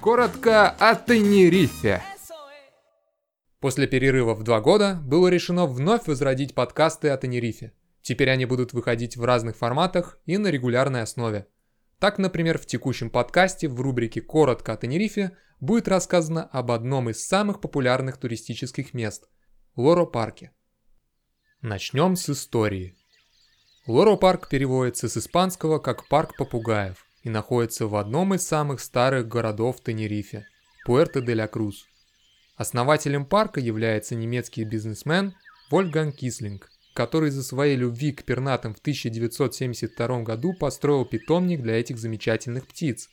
Коротко о Тенерифе. После перерыва в два года было решено вновь возродить подкасты о Тенерифе. Теперь они будут выходить в разных форматах и на регулярной основе. Так, например, в текущем подкасте в рубрике «Коротко о Тенерифе» будет рассказано об одном из самых популярных туристических мест – Лоро-парке. Начнем с истории. Лоро-парк переводится с испанского как «парк попугаев» и находится в одном из самых старых городов Тенерифе – Пуэрто-де-ля-Круз. Основателем парка является немецкий бизнесмен Вольфганг Кислинг, который из-за своей любви к пернатым в 1972 году построил питомник для этих замечательных птиц.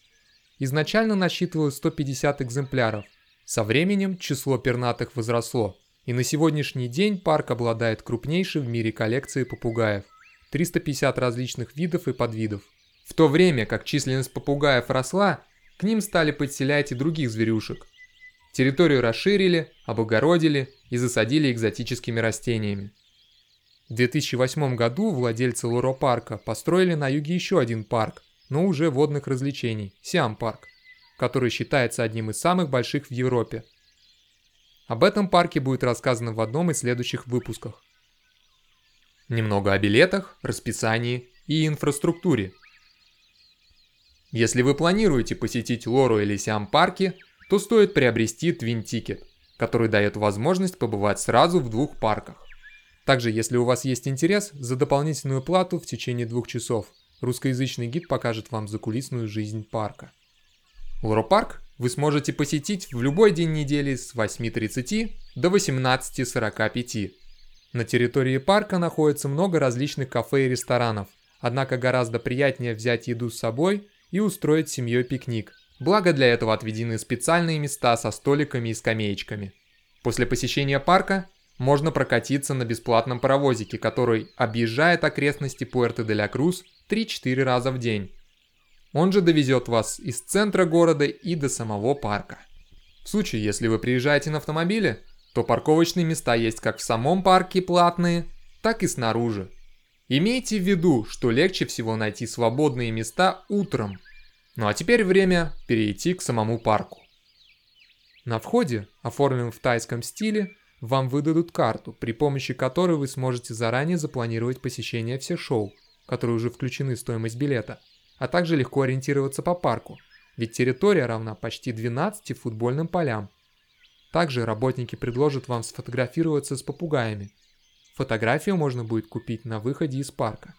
Изначально насчитывал 150 экземпляров. Со временем число пернатых возросло, и на сегодняшний день парк обладает крупнейшей в мире коллекцией попугаев – 350 различных видов и подвидов. В то время как численность попугаев росла, к ним стали подселять и других зверюшек. Территорию расширили, облагородили и засадили экзотическими растениями. В 2008 году владельцы Лоро-парка построили на юге еще один парк, но уже водных развлечений – Сиам-парк, который считается одним из самых больших в Европе. Об этом парке будет рассказано в одном из следующих выпусков. Немного о билетах, расписании и инфраструктуре. Если вы планируете посетить Лору или Сиам-парки, то стоит приобрести Twin Ticket, который дает возможность побывать сразу в двух парках. Также, если у вас есть интерес, за дополнительную плату в течение двух часов русскоязычный гид покажет вам закулисную жизнь парка. Лоропарк вы сможете посетить в любой день недели с 8.30 до 18.45. На территории парка находится много различных кафе и ресторанов, однако гораздо приятнее взять еду с собой и устроить с семьей пикник. Благо для этого отведены специальные места со столиками и скамеечками. После посещения парка можно прокатиться на бесплатном паровозике, который объезжает окрестности Пуэрто-де-ля-Круз 3-4 раза в день. Он же довезет вас из центра города и до самого парка. В случае, если вы приезжаете на автомобиле, то парковочные места есть как в самом парке платные, так и снаружи. Имейте в виду, что легче всего найти свободные места утром. Ну а теперь время перейти к самому парку. На входе, оформленном в тайском стиле, вам выдадут карту, при помощи которой вы сможете заранее запланировать посещение всех шоу, которые уже включены в стоимость билета, а также легко ориентироваться по парку, ведь территория равна почти 12 футбольным полям. Также работники предложат вам сфотографироваться с попугаями. Фотографию можно будет купить на выходе из парка.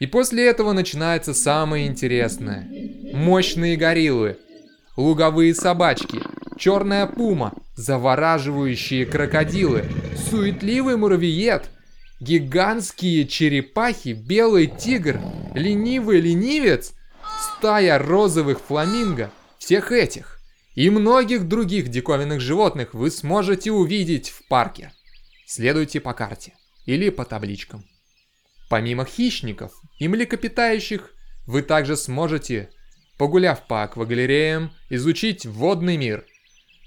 И после этого начинается самое интересное. Мощные гориллы, луговые собачки, черная пума, завораживающие крокодилы, суетливый муравьед, гигантские черепахи, белый тигр, ленивый ленивец, стая розовых фламинго. Всех этих и многих других диковинных животных вы сможете увидеть в парке. Следуйте по карте или по табличкам. Помимо хищников и млекопитающих, вы также сможете, погуляв по аквагалереям, изучить водный мир –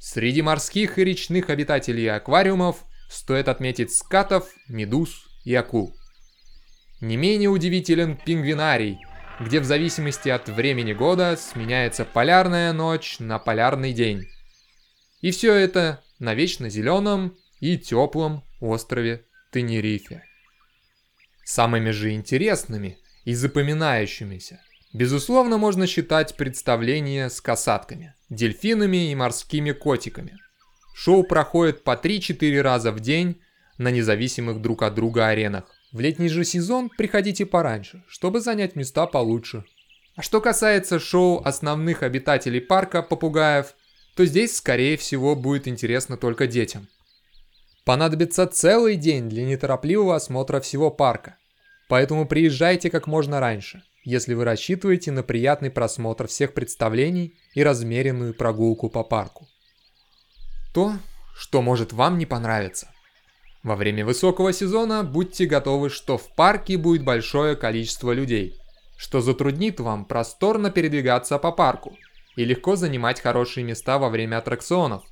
Среди морских и речных обитателей аквариумов стоит отметить скатов, медуз и акул. Не менее удивителен пингвинарий, где в зависимости от времени года сменяется полярная ночь на полярный день. И все это на вечно зеленом и теплом острове Тенерифе. Самыми же интересными и запоминающимися Безусловно, можно считать представление с касатками, дельфинами и морскими котиками. Шоу проходит по 3-4 раза в день на независимых друг от друга аренах. В летний же сезон приходите пораньше, чтобы занять места получше. А что касается шоу основных обитателей парка попугаев, то здесь, скорее всего, будет интересно только детям. Понадобится целый день для неторопливого осмотра всего парка, поэтому приезжайте как можно раньше – если вы рассчитываете на приятный просмотр всех представлений и размеренную прогулку по парку. То, что может вам не понравиться. Во время высокого сезона будьте готовы, что в парке будет большое количество людей, что затруднит вам просторно передвигаться по парку и легко занимать хорошие места во время аттракционов.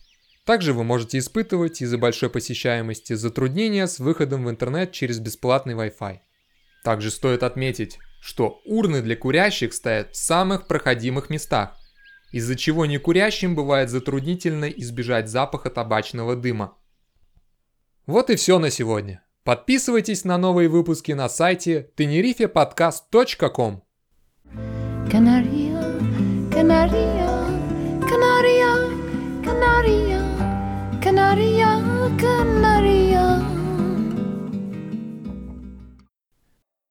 Также вы можете испытывать из-за большой посещаемости затруднения с выходом в интернет через бесплатный Wi-Fi. Также стоит отметить, что урны для курящих стоят в самых проходимых местах, из-за чего некурящим бывает затруднительно избежать запаха табачного дыма. Вот и все на сегодня. Подписывайтесь на новые выпуски на сайте tenerifepodcast.com Canaria, Canaria, Canaria, Canaria Canaria, Canaria.